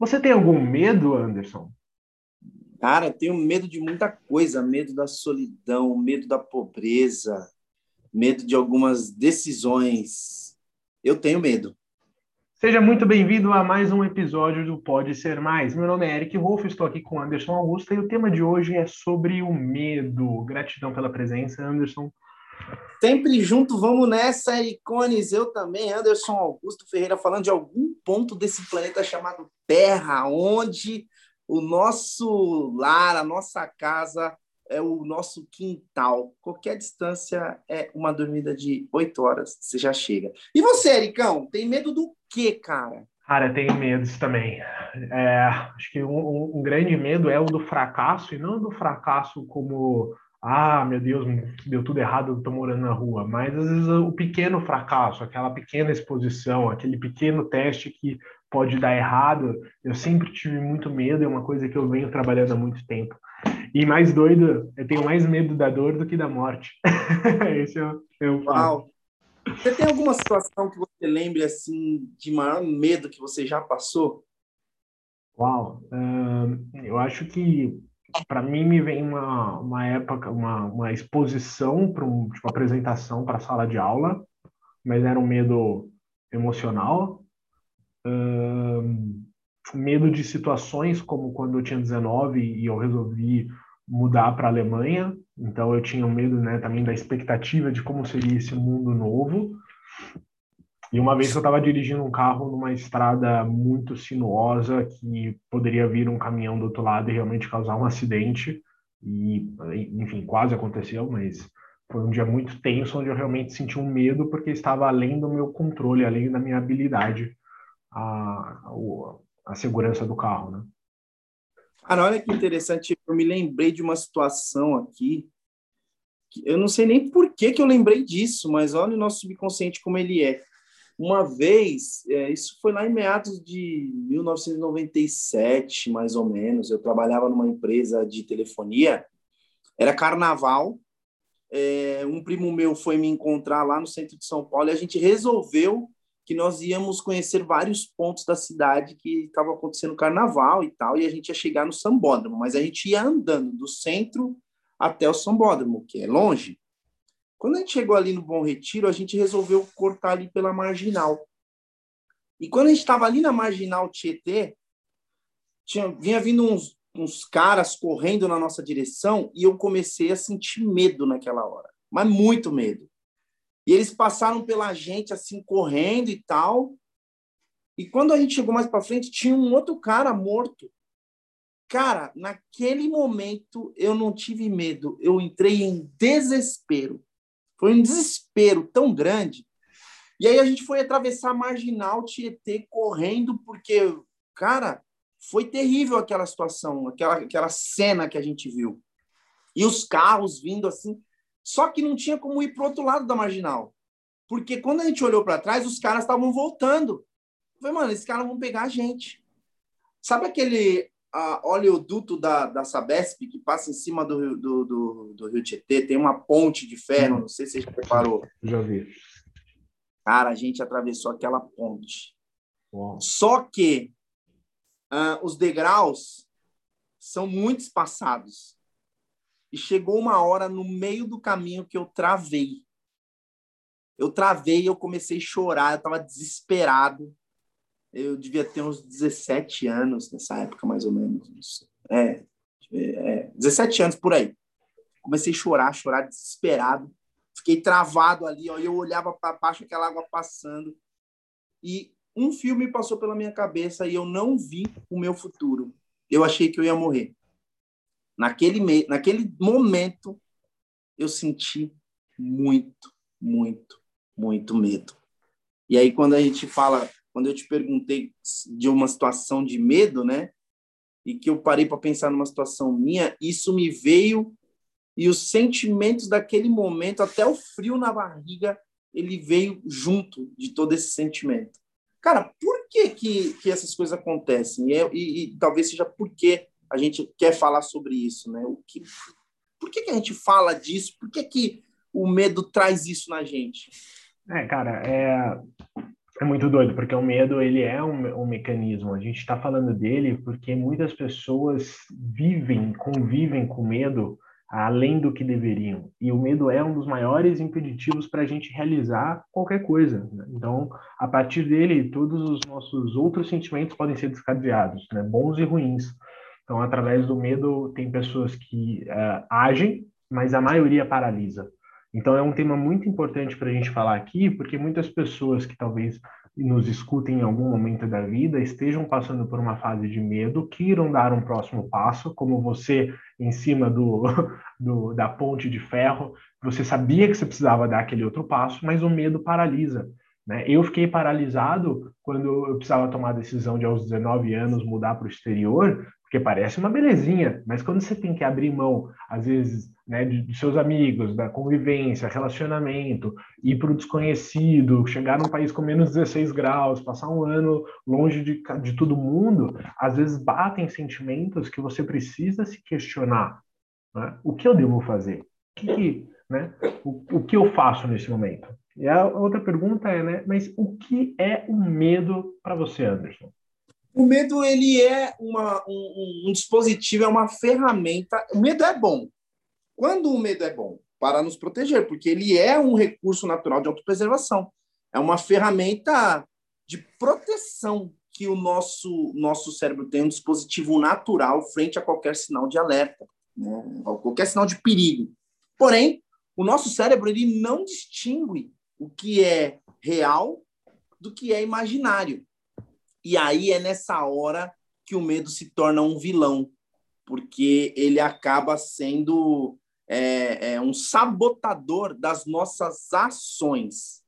Você tem algum medo, Anderson? Cara, eu tenho medo de muita coisa, medo da solidão, medo da pobreza, medo de algumas decisões. Eu tenho medo. Seja muito bem-vindo a mais um episódio do Pode Ser Mais. Meu nome é Eric Wolff, estou aqui com Anderson Augusto e o tema de hoje é sobre o medo. Gratidão pela presença, Anderson. Sempre junto, vamos nessa, Icones. Eu também, Anderson Augusto Ferreira, falando de algum ponto desse planeta chamado Terra, onde o nosso lar, a nossa casa é o nosso quintal. Qualquer distância é uma dormida de oito horas, você já chega. E você, Ericão, tem medo do quê, cara? Cara, tenho medos também. É, acho que um, um, grande medo é o do fracasso, e não do fracasso como, ah, meu Deus, deu tudo errado, estou morando na rua, mas às vezes o pequeno fracasso, aquela pequena exposição, aquele pequeno teste que pode dar errado, eu sempre tive muito medo, é uma coisa que eu venho trabalhando há muito tempo. E mais doido, eu tenho mais medo da dor do que da morte. Esse é o, é o Uau. Você tem alguma situação que você lembre assim de maior medo que você já passou? Uau, uh, eu acho que para mim me vem uma, uma época, uma, uma exposição para um, tipo, apresentação para a sala de aula, mas era um medo emocional medo de situações como quando eu tinha 19 e eu resolvi mudar para a Alemanha, então eu tinha medo né, também da expectativa de como seria esse mundo novo. E uma vez que eu estava dirigindo um carro numa estrada muito sinuosa, que poderia vir um caminhão do outro lado e realmente causar um acidente, e enfim, quase aconteceu, mas foi um dia muito tenso, onde eu realmente senti um medo, porque estava além do meu controle, além da minha habilidade a, a, a segurança do carro, né? Cara, olha que interessante, eu me lembrei de uma situação aqui, eu não sei nem por que, que eu lembrei disso, mas olha o nosso subconsciente como ele é. Uma vez, é, isso foi lá em meados de 1997, mais ou menos, eu trabalhava numa empresa de telefonia, era carnaval, é, um primo meu foi me encontrar lá no centro de São Paulo e a gente resolveu que nós íamos conhecer vários pontos da cidade que estava acontecendo carnaval e tal, e a gente ia chegar no Sambódromo, mas a gente ia andando do centro até o Sambódromo, que é longe. Quando a gente chegou ali no Bom Retiro, a gente resolveu cortar ali pela Marginal. E quando a gente estava ali na Marginal Tietê, tinha, vinha vindo uns, uns caras correndo na nossa direção e eu comecei a sentir medo naquela hora, mas muito medo. E eles passaram pela gente assim correndo e tal. E quando a gente chegou mais para frente, tinha um outro cara morto. Cara, naquele momento eu não tive medo, eu entrei em desespero. Foi um desespero tão grande. E aí a gente foi atravessar a marginal Tietê correndo, porque, cara, foi terrível aquela situação, aquela, aquela cena que a gente viu. E os carros vindo assim. Só que não tinha como ir para o outro lado da marginal. Porque quando a gente olhou para trás, os caras estavam voltando. Eu falei, mano, esses caras vão pegar a gente. Sabe aquele uh, oleoduto da, da Sabesp que passa em cima do, do, do, do Rio Tietê? Tem uma ponte de ferro, não sei se você já preparou. Já vi. Cara, a gente atravessou aquela ponte. Uau. Só que uh, os degraus são muito espaçados. E chegou uma hora no meio do caminho que eu travei. Eu travei, eu comecei a chorar, eu estava desesperado. Eu devia ter uns 17 anos nessa época, mais ou menos. É, é 17 anos por aí. Comecei a chorar, chorar desesperado. Fiquei travado ali, ó, eu olhava para baixo, aquela água passando. E um filme passou pela minha cabeça e eu não vi o meu futuro. Eu achei que eu ia morrer. Naquele, me... Naquele momento, eu senti muito, muito, muito medo. E aí, quando a gente fala, quando eu te perguntei de uma situação de medo, né? E que eu parei para pensar numa situação minha, isso me veio e os sentimentos daquele momento, até o frio na barriga, ele veio junto de todo esse sentimento. Cara, por que, que, que essas coisas acontecem? E, e, e talvez seja porque a gente quer falar sobre isso, né? O que, por que, que a gente fala disso? Por que, que o medo traz isso na gente? É, cara, é, É muito doido, porque o medo ele é um, um mecanismo. A gente está falando dele porque muitas pessoas vivem, convivem com medo além do que deveriam. E o medo é um dos maiores impeditivos para a gente realizar qualquer coisa. Né? Então, a partir dele, todos os nossos outros sentimentos podem ser descadeados, né? bons e ruins. Então, através do medo, tem pessoas que uh, agem, mas a maioria paralisa. Então, é um tema muito importante para a gente falar aqui, porque muitas pessoas que talvez nos escutem em algum momento da vida estejam passando por uma fase de medo, queiram dar um próximo passo, como você em cima do, do, da ponte de ferro, você sabia que você precisava dar aquele outro passo, mas o medo paralisa. Né? Eu fiquei paralisado quando eu precisava tomar a decisão de, aos 19 anos, mudar para o exterior, porque parece uma belezinha, mas quando você tem que abrir mão, às vezes, né, de, seus amigos, da convivência, relacionamento, ir para o desconhecido, chegar num país com menos 16 graus, passar um ano longe de, de todo mundo, às vezes batem sentimentos que você precisa se questionar. Né? O que eu devo fazer? O que, né? o, o que eu faço nesse momento? E a outra pergunta é, né, mas o que é o medo para você, Anderson? O medo ele é uma, um, um, dispositivo, é uma ferramenta. O medo é bom. Quando o medo é bom? Para nos proteger, porque ele é um recurso natural de autopreservação. É uma ferramenta de proteção que o nosso, nosso cérebro tem, um dispositivo natural frente a qualquer sinal de alerta, né? qualquer sinal de perigo. Porém, o nosso cérebro ele não distingue o que é real do que é imaginário. E aí é nessa hora que o medo se torna um vilão, porque ele acaba sendo é, é um sabotador das nossas ações.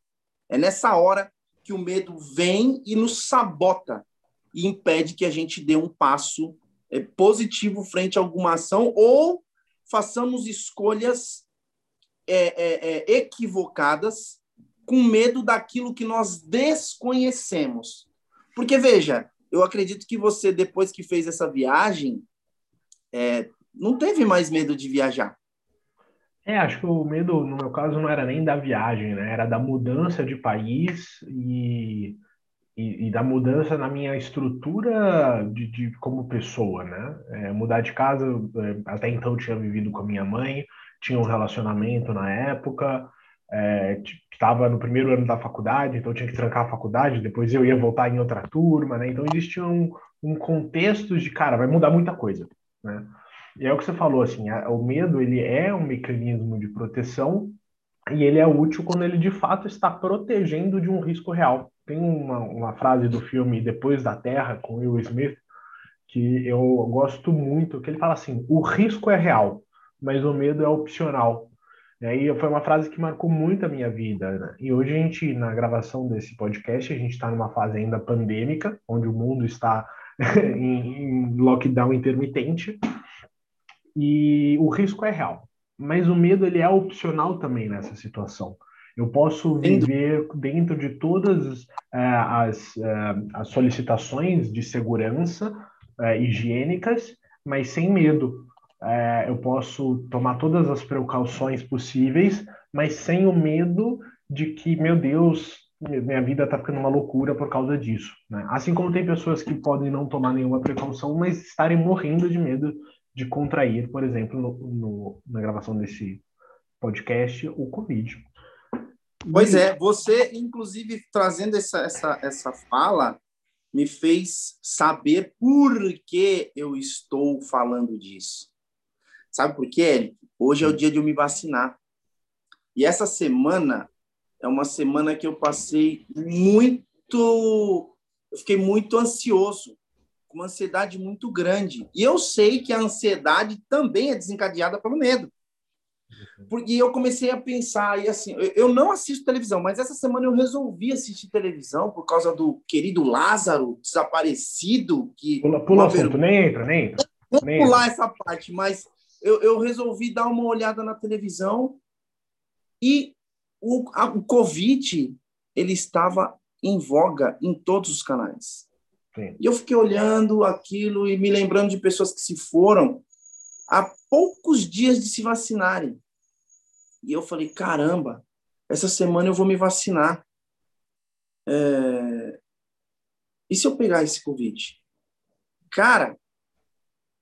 É nessa hora que o medo vem e nos sabota e impede que a gente dê um passo é, positivo frente a alguma ação ou façamos escolhas é, é, equivocadas com medo daquilo que nós desconhecemos. Porque, veja, eu acredito que você, depois que fez essa viagem, é, não teve mais medo de viajar. É, acho que o medo, no meu caso, não era nem da viagem, né? Era da mudança de país e, e, e da mudança na minha estrutura de, de como pessoa, né? É, mudar de casa, é, até então tinha vivido com a minha mãe, tinha um relacionamento na época, estava é, no primeiro ano da faculdade, então tinha que trancar a faculdade, depois eu ia voltar em outra turma, né? Então existia um, um contexto de, cara, vai mudar muita coisa, né? E é o que você falou, assim, a, o medo, ele é um mecanismo de proteção e ele é útil quando ele, de fato, está protegendo de um risco real. Tem uma, uma frase do filme Depois da Terra, com Will Smith, que eu gosto muito, que ele fala assim, o risco é real, mas o medo é opcional. E aí foi uma frase que marcou muito a minha vida. Né? E hoje a gente, na gravação desse podcast, a gente está numa fase ainda pandêmica, onde o mundo está em, lockdown intermitente, e o risco é real. Mas o medo ele é opcional também nessa situação. Eu posso viver dentro de todas uh, as, uh, as solicitações de segurança uh, higiênicas, mas sem medo é, eu posso tomar todas as precauções possíveis, mas sem o medo de que, meu Deus, minha vida está ficando uma loucura por causa disso. Né? Assim como tem pessoas que podem não tomar nenhuma precaução, mas estarem morrendo de medo de contrair, por exemplo, no, no, na gravação desse podcast, o Covid. Pois é, você, inclusive, trazendo essa, essa, essa fala, me fez saber por que eu estou falando disso. Sabe por quê, Eric? Hoje é o dia de eu me vacinar. E essa semana é uma semana que eu passei muito. Eu fiquei muito ansioso, com uma ansiedade muito grande. E eu sei que a ansiedade também é desencadeada pelo medo. Porque eu comecei a pensar, e assim, eu não assisto televisão, mas essa semana eu resolvi assistir televisão por causa do querido Lázaro, desaparecido. Que pula, pula assunto, nem entra, nem entra. Pular essa parte, mas eu, eu resolvi dar uma olhada na televisão e o, a, o Covid ele estava em voga em todos os canais. Sim. E eu fiquei olhando aquilo e me lembrando de pessoas que se foram há poucos dias de se vacinarem. E eu falei, caramba, essa semana eu vou me vacinar. é... e se eu pegar esse Covid? Cara,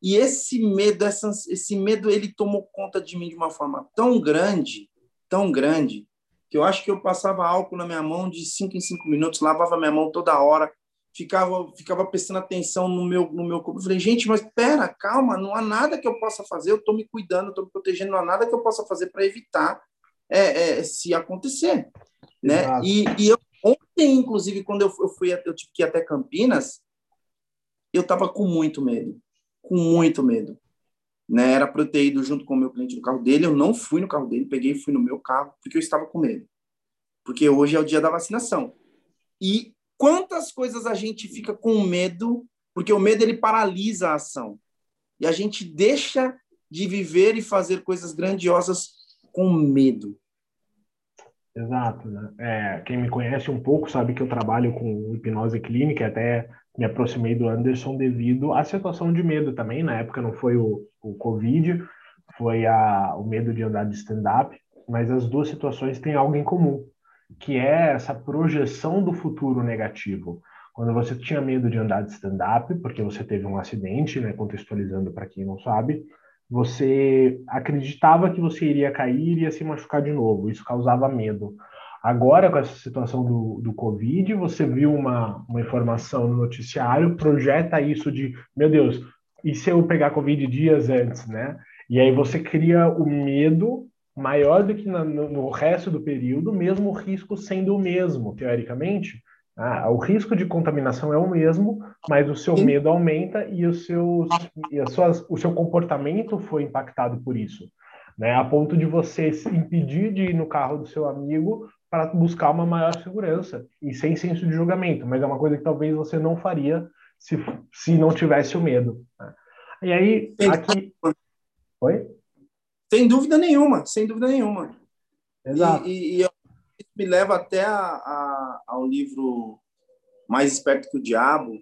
e esse medo, essa, esse medo, ele tomou conta de mim de uma forma tão grande, tão grande, que eu acho que eu passava álcool na minha mão de cinco em cinco minutos, lavava minha mão toda hora, ficava ficava prestando atenção no meu no meu corpo. Eu falei, gente, mas pera, calma, não há nada que eu possa fazer, eu estou me cuidando, estou me protegendo, não há nada que eu possa fazer para evitar é, é, se acontecer, né? E, e eu, ontem, inclusive, quando eu, eu fui, eu tive que ir até Campinas, eu estava com muito medo, com muito medo. Né? Era para eu ter ido junto com o meu cliente no carro dele, eu não fui no carro dele, peguei e fui no meu carro, porque eu estava com medo. Porque hoje é o dia da vacinação. E quantas coisas a gente fica com medo, porque o medo ele paralisa a ação. E a gente deixa de viver e fazer coisas grandiosas com medo. Exato, né? É, quem me conhece um pouco sabe que eu trabalho com hipnose clínica, até me aproximei do Anderson devido à situação de medo também. Na época não foi o, o Covid, foi a, o medo de andar de stand-up, mas as duas situações têm algo em comum que é essa projeção do futuro negativo. Quando você tinha medo de andar de stand-up, porque você teve um acidente, né, contextualizando para quem não sabe, você acreditava que você iria cair e se machucar de novo. Isso causava medo. Agora, com essa situação do, do Covid, você viu uma, uma informação no noticiário, projeta isso de, meu Deus, e se eu pegar Covid dias antes, né? E aí você cria o medo maior do que no, no resto do período, mesmo o risco sendo o mesmo, teoricamente. Ah, o risco de contaminação é o mesmo, mas o seu medo aumenta e, o seu, e as suas, o seu comportamento foi impactado por isso. Né, a ponto de você se impedir de ir no carro do seu amigo para buscar uma maior segurança e sem senso de julgamento, mas é uma coisa que talvez você não faria se, se não tivesse o medo. Né? E aí, aqui. Oi? Sem dúvida nenhuma, sem dúvida nenhuma. Exato. E, e, e isso me leva até a, a, ao livro Mais Esperto que o Diabo,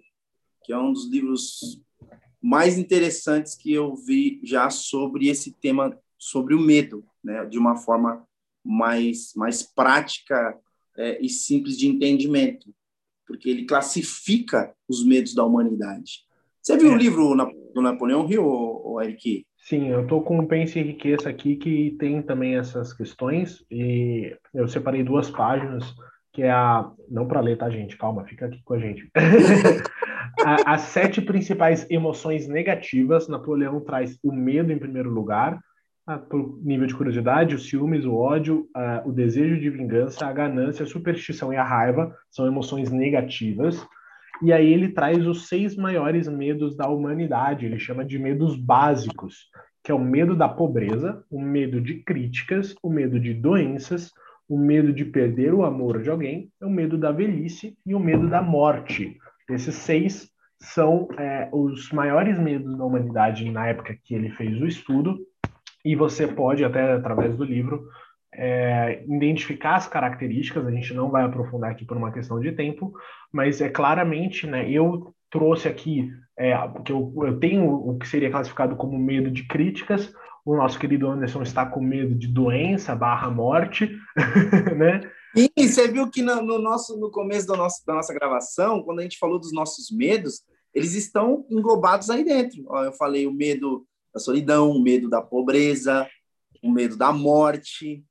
que é um dos livros mais interessantes que eu vi já sobre esse tema, sobre o medo, né? de uma forma mais, mais prática é, e simples de entendimento, porque ele classifica os medos da humanidade. Você viu é. o livro do Napoleão Hill, Eric? Sim, eu estou com o Pense e Riqueza aqui que tem também essas questões e eu separei duas páginas que é a não para ler, tá gente? Calma, fica aqui com a gente. As sete principais emoções negativas, Napoleão traz o medo em primeiro lugar, por nível de curiosidade, os ciúmes, o ódio, o desejo de vingança, a ganância, a superstição e a raiva são emoções negativas. E aí ele traz os seis maiores medos da humanidade, ele chama de medos básicos, que é o medo da pobreza, o medo de críticas, o medo de doenças, o medo de perder o amor de alguém, o medo da velhice e o medo da morte. Esses seis são é, os maiores medos da humanidade na época que ele fez o estudo, e você pode, até através do livro, é, identificar as características, a gente não vai aprofundar aqui por uma questão de tempo, mas é claramente, né, eu trouxe aqui, é, que eu, eu tenho o que seria classificado como medo de críticas, o nosso querido Anderson está com medo de doença barra morte, né? E você viu que no, no, nosso, no começo do nosso, da nossa gravação, quando a gente falou dos nossos medos, eles estão englobados aí dentro. Ó, eu falei o medo da solidão, o medo da pobreza, o medo da morte,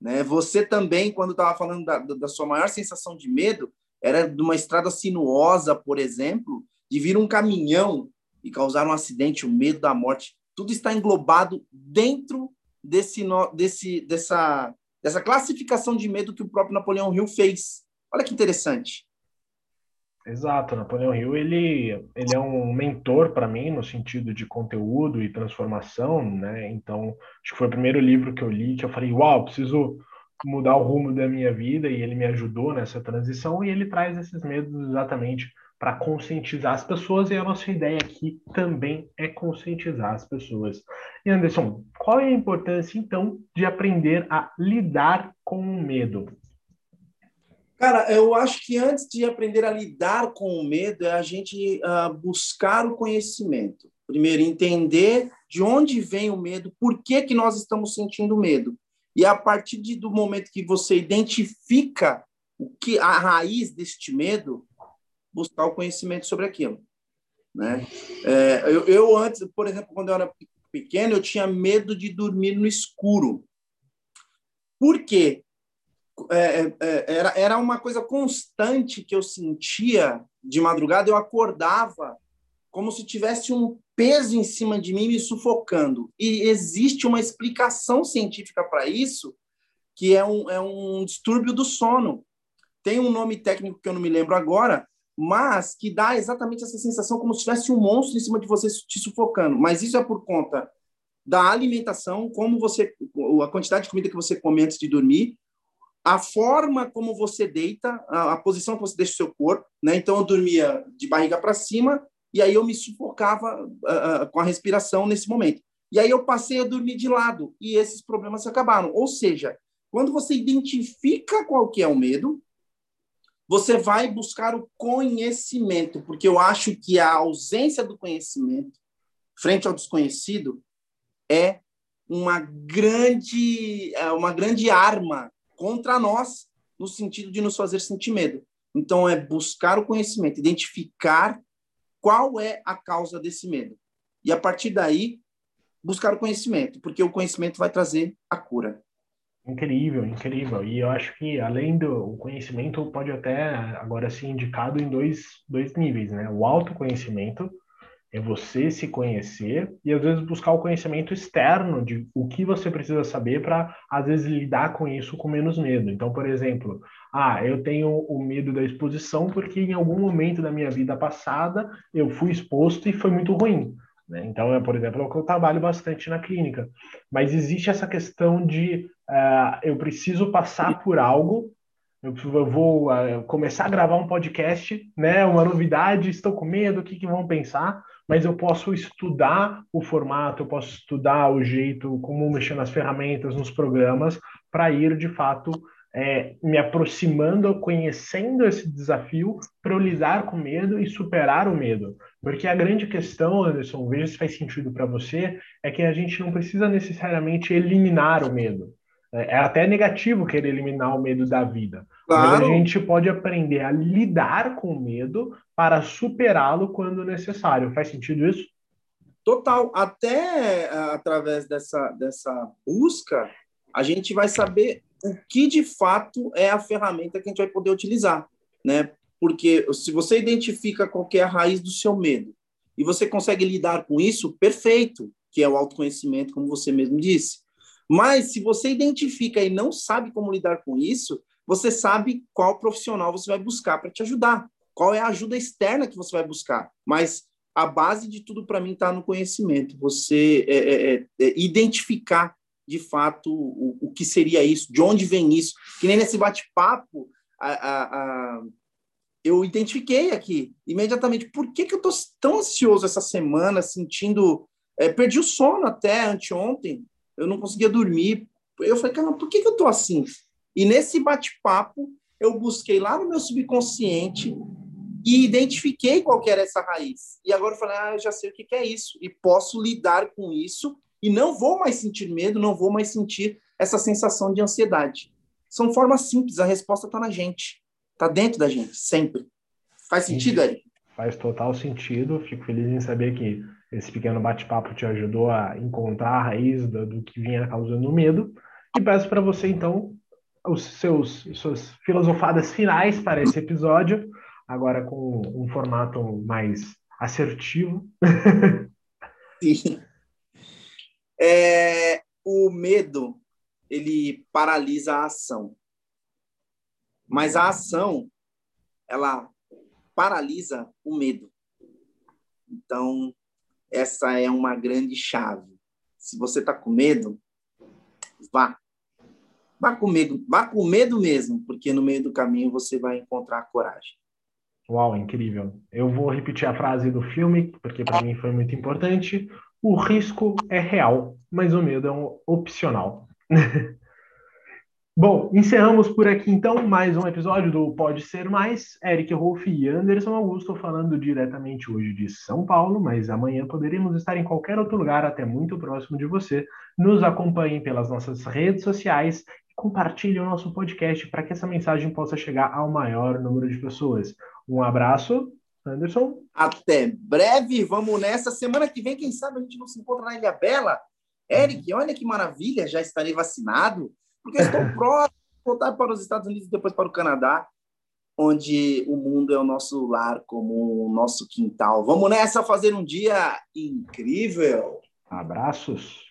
né? Você também, quando estava falando da, da sua maior sensação de medo, era de uma estrada sinuosa, por exemplo, de vir um caminhão e causar um acidente, o medo da morte. Tudo está englobado dentro desse, desse, dessa, dessa classificação de medo que o próprio Napoleão Hill fez. Olha que interessante. Exato, Napoleão Hill ele, ele é um mentor para mim no sentido de conteúdo e transformação, né? Então, acho que foi o primeiro livro que eu li que eu falei, uau, preciso mudar o rumo da minha vida e ele me ajudou nessa transição e ele traz esses medos exatamente para conscientizar as pessoas e a nossa ideia aqui também é conscientizar as pessoas. E Anderson, qual é a importância então de aprender a lidar com o medo? Cara, eu acho que antes de aprender a lidar com o medo, é a gente uh, buscar o conhecimento. Primeiro, entender de onde vem o medo, por que, que nós estamos sentindo medo. E a partir de, do momento que você identifica o que a raiz deste medo, buscar o conhecimento sobre aquilo. Né? É, eu, eu, antes, por exemplo, quando eu era pequeno, eu tinha medo de dormir no escuro. Por quê? É, é, é, era, era uma coisa constante que eu sentia de madrugada, eu acordava como se tivesse um peso em cima de mim me sufocando. E existe uma explicação científica para isso, que é um, é um distúrbio do sono. Tem um nome técnico que eu não me lembro agora, mas que dá exatamente essa sensação como se tivesse um monstro em cima de você te sufocando. Mas isso é por conta da alimentação, como você, a quantidade de comida que você come antes de dormir, a forma como você deita, a, a posição que você deixa o seu corpo, né? Então eu dormia de barriga para cima e aí eu me sufocava uh, com a respiração nesse momento. E aí eu passei a dormir de lado e esses problemas acabaram. Ou seja, quando você identifica qual que é o medo, você vai buscar o conhecimento, porque eu acho que a ausência do conhecimento frente ao desconhecido é uma grande é uma grande arma contra nós no sentido de nos fazer sentir medo. Então é buscar o conhecimento, identificar qual é a causa desse medo. E a partir daí buscar o conhecimento, porque o conhecimento vai trazer a cura. Incrível, incrível. E eu acho que além do conhecimento pode até agora ser indicado em dois, dois níveis, né? O autoconhecimento é você se conhecer e às vezes buscar o conhecimento externo de o que você precisa saber para às vezes lidar com isso com menos medo. Então, por exemplo, ah, eu tenho o medo da exposição porque em algum momento da minha vida passada eu fui exposto e foi muito ruim. Né? Então, é, por exemplo, é eu trabalho bastante na clínica. Mas existe essa questão de uh, eu preciso passar por algo, eu, vou uh, começar a gravar um podcast, né? uma novidade, estou com medo, o que, que vão pensar? Mas eu posso estudar o formato, eu posso estudar o jeito, como mexer nas ferramentas, nos programas, para ir de fato é, me aproximando, conhecendo esse desafio para lidar com medo e superar o medo. Porque a grande questão, Anderson, veja se faz sentido para você, é que a gente não precisa necessariamente eliminar o medo. É, é até negativo querer eliminar o medo da vida. Claro. A gente pode aprender a lidar com o medo para superá-lo quando necessário. Faz sentido isso? Total. Até através dessa, dessa busca, a gente vai saber o que de fato é a ferramenta que a gente vai poder utilizar, né? Porque se você identifica qual é a raiz do seu medo e você consegue lidar com isso, perfeito, que é o autoconhecimento, como você mesmo disse. Mas se você identifica e não sabe como lidar com isso, você sabe qual profissional você vai buscar para te ajudar, qual é a ajuda externa que você vai buscar. Mas a base de tudo para mim está no conhecimento. Você é, é, é, é identificar de fato o, o que seria isso, de onde vem isso. Que nem nesse bate-papo, a, a, a, eu identifiquei aqui imediatamente por que, que eu estou tão ansioso essa semana, sentindo. É, perdi o sono até anteontem, eu não conseguia dormir. Eu falei, cara, por que, que eu estou assim? E nesse bate-papo, eu busquei lá no meu subconsciente e identifiquei qual era essa raiz. E agora eu falei, ah, eu já sei o que, que é isso. E posso lidar com isso e não vou mais sentir medo, não vou mais sentir essa sensação de ansiedade. São formas simples, a resposta está na gente, está dentro da gente, sempre. Faz sentido, Eric? Faz total sentido. Fico feliz em saber que esse pequeno bate-papo te ajudou a encontrar a raiz do, do que vinha causando medo. E peço para você, então, os seus suas filosofadas finais para esse episódio, agora com um formato mais assertivo. Sim. É, o medo ele paralisa a ação, mas a ação ela paralisa o medo. Então essa é uma grande chave. Se você está com medo, vá, vá com medo, vá com medo mesmo, porque no meio do caminho você vai encontrar coragem. Uau, incrível. Eu vou repetir a frase do filme, porque para mim foi muito importante. O risco é real, mas o medo é um opcional. Bom, encerramos por aqui então mais um episódio do Pode Ser Mais. Eric Rolf e Anderson Augusto falando diretamente hoje de São Paulo, mas amanhã poderemos estar em qualquer outro lugar até muito próximo de você. Nos acompanhem pelas nossas redes sociais compartilhe o nosso podcast para que essa mensagem possa chegar ao maior número de pessoas. Um abraço, Anderson. Até breve, vamos nessa. Semana que vem, quem sabe a gente não se encontra na Ilha Bela. Eric, olha que maravilha, já estarei vacinado, porque estou próximo de voltar para os Estados Unidos e depois para o Canadá, onde o mundo é o nosso lar, como o nosso quintal. Vamos nessa fazer um dia incrível. Abraços.